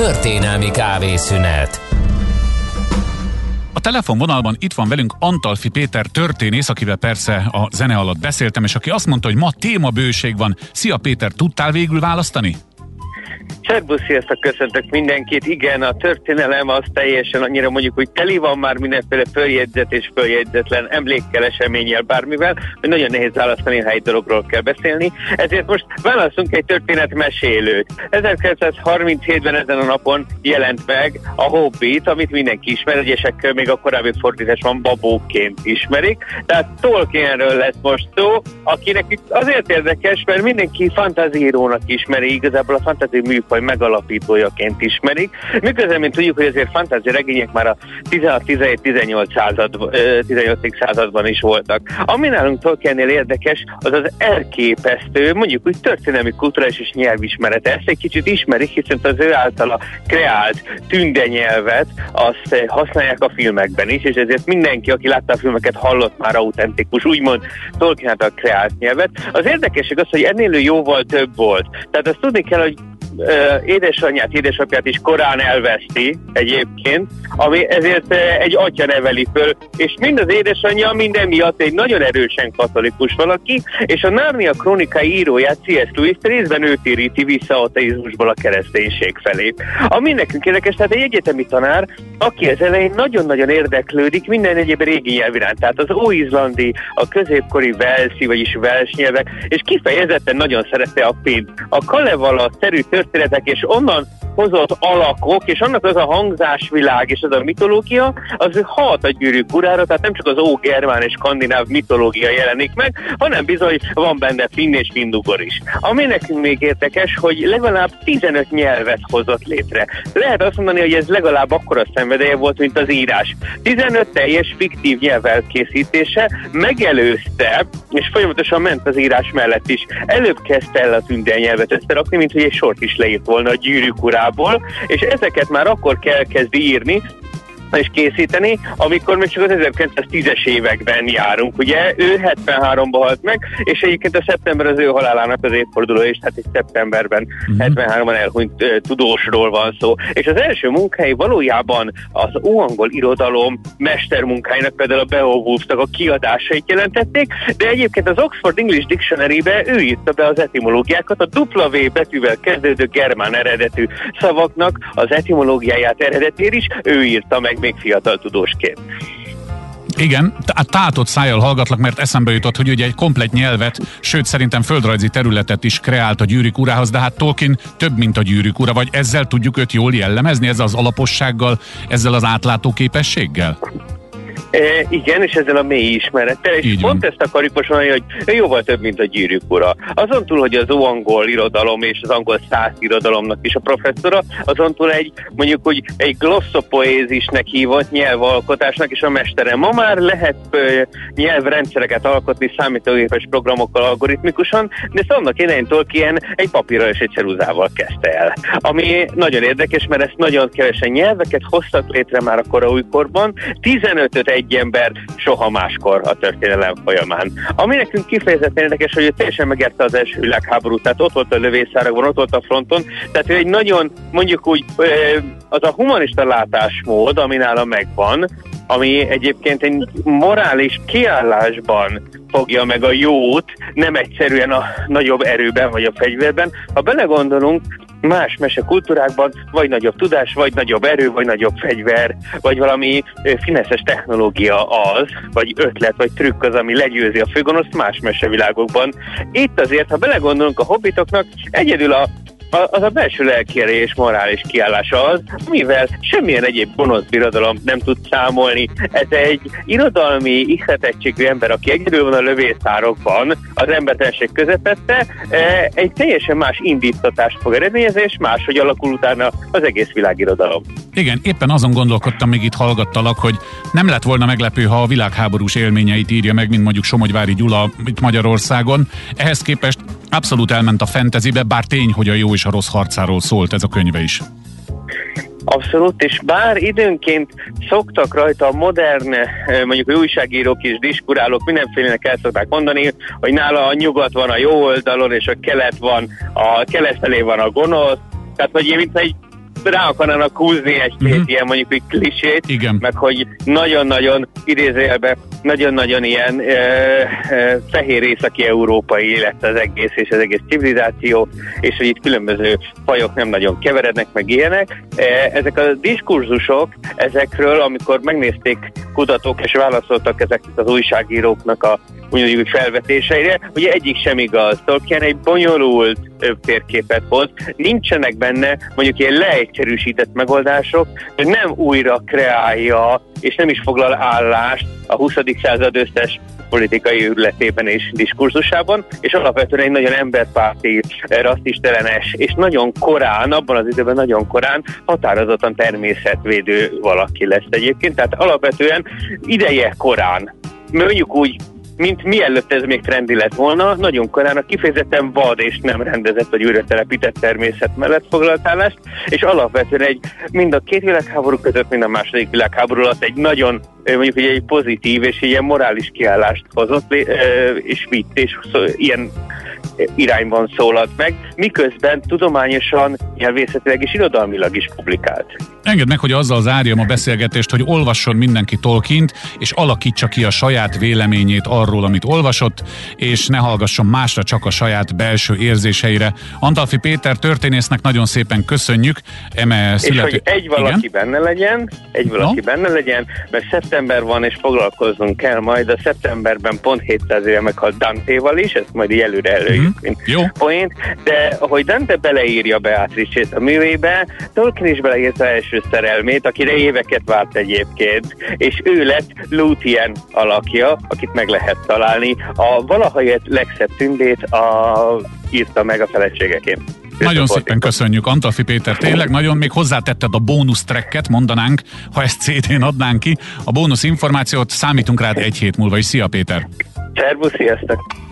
Történelmi kávészünet a telefonvonalban itt van velünk Antalfi Péter történész, akivel persze a zene alatt beszéltem, és aki azt mondta, hogy ma témabőség van. Szia Péter, tudtál végül választani? Szerbusz, sziasztok, köszöntök mindenkit. Igen, a történelem az teljesen annyira mondjuk, hogy teli van már mindenféle följegyzet és följegyzetlen emlékkel, eseményel, bármivel, hogy nagyon nehéz választani, ha egy dologról kell beszélni. Ezért most válaszunk egy történetmesélőt. 1937-ben ezen a napon jelent meg a Hobbit, amit mindenki ismer, egyesek még a korábbi fordításban babóként ismerik. Tehát Tolkienről lesz most szó, akinek azért érdekes, mert mindenki fantazírónak ismeri, igazából a fantazi műfaj műfaj megalapítójaként ismerik. Miközben, mint tudjuk, hogy azért fantázi regények már a 16-17-18 század, 18. században is voltak. Ami nálunk Tolkiennél érdekes, az az elképesztő, mondjuk úgy történelmi, kulturális és nyelvismerete. Ezt egy kicsit ismerik, hiszen az ő általa kreált tünde nyelvet, azt használják a filmekben is, és ezért mindenki, aki látta a filmeket, hallott már autentikus, úgymond Tolkien által kreált nyelvet. Az érdekesség az, hogy ennél jóval több volt. Tehát azt tudni kell, hogy édesanyját, édesapját is korán elveszti egyébként, ami ezért egy atya neveli föl, és mind az édesanyja, minden miatt egy nagyon erősen katolikus valaki, és a Narnia kronikai íróját C.S. Lewis részben őt éríti vissza ateizmusból a kereszténység felé. Ami nekünk érdekes, tehát egy egyetemi tanár, aki az elején nagyon-nagyon érdeklődik minden egyéb régi nyelv iránt, tehát az óizlandi, a középkori velszi, vagyis vels nyelvek, és kifejezetten nagyon szerette a pénzt. A Kalevala szerű történetek, és onnan hozott alakok, és annak az a hangzásvilág és az a mitológia, az hat a gyűrűk urára, tehát nem csak az ó-germán és skandináv mitológia jelenik meg, hanem bizony van benne finn és findugor is. Ami nekünk még érdekes, hogy legalább 15 nyelvet hozott létre. Lehet azt mondani, hogy ez legalább akkora szenvedelye volt, mint az írás. 15 teljes fiktív nyelv készítése megelőzte, és folyamatosan ment az írás mellett is. Előbb kezdte el a tündel nyelvet összerakni, mint hogy egy sort is leírt volna a gyűrűk urából, és ezeket már akkor kell kezdi írni, és készíteni, amikor még csak az 1910-es években járunk. Ugye ő 73-ban halt meg, és egyébként a szeptember az ő halálának az évforduló, és hát egy szeptemberben uh-huh. Mhm. 73-ban elhunyt uh, tudósról van szó. És az első munkái valójában az óangol irodalom mestermunkáinak, például a Beowulfnak a kiadásait jelentették, de egyébként az Oxford English Dictionary-be ő írta be az etimológiákat, a W betűvel kezdődő germán eredetű szavaknak az etimológiáját eredetér is, ő írta meg még fiatal tudósként. Igen, tátott szájjal hallgatlak, mert eszembe jutott, hogy ugye egy komplet nyelvet, sőt szerintem földrajzi területet is kreált a gyűrűk urához, de hát Tolkien több, mint a gyűrűk ura, vagy ezzel tudjuk őt jól jellemezni, ezzel az alapossággal, ezzel az átlátó képességgel? E, igen, és ezzel a mély ismerettel, és Így pont van. ezt akarjuk most mondani, hogy jóval több, mint a gyűrűk ura. Azon túl, hogy az angol irodalom és az angol száz irodalomnak is a professzora, azon túl egy, mondjuk, hogy egy glossopoézisnek hívott nyelvalkotásnak is a mestere. Ma már lehet ö, nyelvrendszereket alkotni számítógépes programokkal algoritmikusan, de ezt annak idején Tolkien egy papírral és egy ceruzával kezdte el. Ami nagyon érdekes, mert ezt nagyon kevesen nyelveket hoztak létre már a kora újkorban. 15 egy ember soha máskor a történelem folyamán. Ami nekünk kifejezetten érdekes, hogy ő teljesen megérte az első világháborút, tehát ott volt a lövészárakban, ott volt a fronton, tehát ő egy nagyon, mondjuk úgy, az a humanista látásmód, ami nála megvan, ami egyébként egy morális kiállásban fogja meg a jót, nem egyszerűen a nagyobb erőben vagy a fegyverben. Ha belegondolunk, más mesekultúrákban vagy nagyobb tudás, vagy nagyobb erő, vagy nagyobb fegyver, vagy valami fineszes technológia az, vagy ötlet, vagy trükk az, ami legyőzi a főgonoszt más mesevilágokban. Itt azért, ha belegondolunk a hobbitoknak, egyedül a az a belső lelkére morális kiállása az, mivel semmilyen egyéb gonosz birodalom nem tud számolni. Ez egy irodalmi ihletettségű ember, aki egyedül van a lövészárokban, az embertelenség közepette, e, egy teljesen más indítatást fog eredményezni, és máshogy alakul utána az egész világirodalom. Igen, éppen azon gondolkodtam, még itt hallgattalak, hogy nem lett volna meglepő, ha a világháborús élményeit írja meg, mint mondjuk Somogyvári Gyula itt Magyarországon. Ehhez képest abszolút elment a fentezibe, bár tény, hogy a jó és a rossz harcáról szólt ez a könyve is. Abszolút, és bár időnként szoktak rajta a modern, eh, mondjuk a újságírók és diskurálók mindenfélenek el szokták mondani, hogy nála a nyugat van a jó oldalon, és a kelet van, a kelet felé van a gonosz, tehát hogy mint egy rá akarnának húzni egy-két uh-huh. ilyen mondjuk egy klisét, Igen. meg hogy nagyon-nagyon idézőjelben nagyon-nagyon ilyen e, e, fehér északi európai lett az egész, és az egész civilizáció, és hogy itt különböző fajok nem nagyon keverednek, meg ilyenek. Ezek a diskurzusok, ezekről, amikor megnézték kutatók, és válaszoltak ezeknek az újságíróknak a mondjuk felvetéseire, ugye egyik sem igaz. Tolkien egy bonyolult térképet hoz, nincsenek benne mondjuk ilyen leegyszerűsített megoldások, hogy nem újra kreálja és nem is foglal állást a 20. század összes politikai őrületében és diskurzusában, és alapvetően egy nagyon emberpárti, rasszistelenes, és nagyon korán, abban az időben nagyon korán határozottan természetvédő valaki lesz egyébként. Tehát alapvetően ideje korán mondjuk úgy mint mielőtt ez még trendi lett volna, nagyon korán a kifejezetten vad és nem rendezett vagy újra telepített természet mellett foglalt állást, és alapvetően egy mind a két világháború között, mind a második világháború alatt egy nagyon mondjuk egy, egy pozitív és ilyen morális kiállást hozott és vitt, és ilyen irányban szólalt meg, miközben tudományosan, nyelvészetileg és irodalmilag is publikált. Engedd meg, hogy azzal zárjam a beszélgetést, hogy olvasson mindenki Tolkient, és alakítsa ki a saját véleményét arról, amit olvasott, és ne hallgasson másra, csak a saját belső érzéseire. Antalfi Péter történésznek nagyon szépen köszönjük. Eme születő... És hogy egy valaki Igen? benne legyen, egy valaki no? benne legyen, mert szeptember van, és foglalkoznunk kell majd. A szeptemberben pont 700 éve meghalt Dante-val is, ezt majd így előre előjük, mm-hmm. mint Jó. point. De ahogy Dante beleírja Beatrice-ét a művébe, Tolkien is beleírta első szerelmét, akire éveket várt egyébként, és ő lett Lúthien alakja, akit meg lehet találni. A valaha legszebb tündét a, írta meg a feleségeként. Nagyon szépen köszönjük, Antalfi Péter, tényleg nagyon még hozzátetted a bónusz tracket, mondanánk, ha ezt CD-n adnánk ki. A bónusz információt számítunk rád egy hét múlva is. Szia Péter! Szervusz, sziasztok!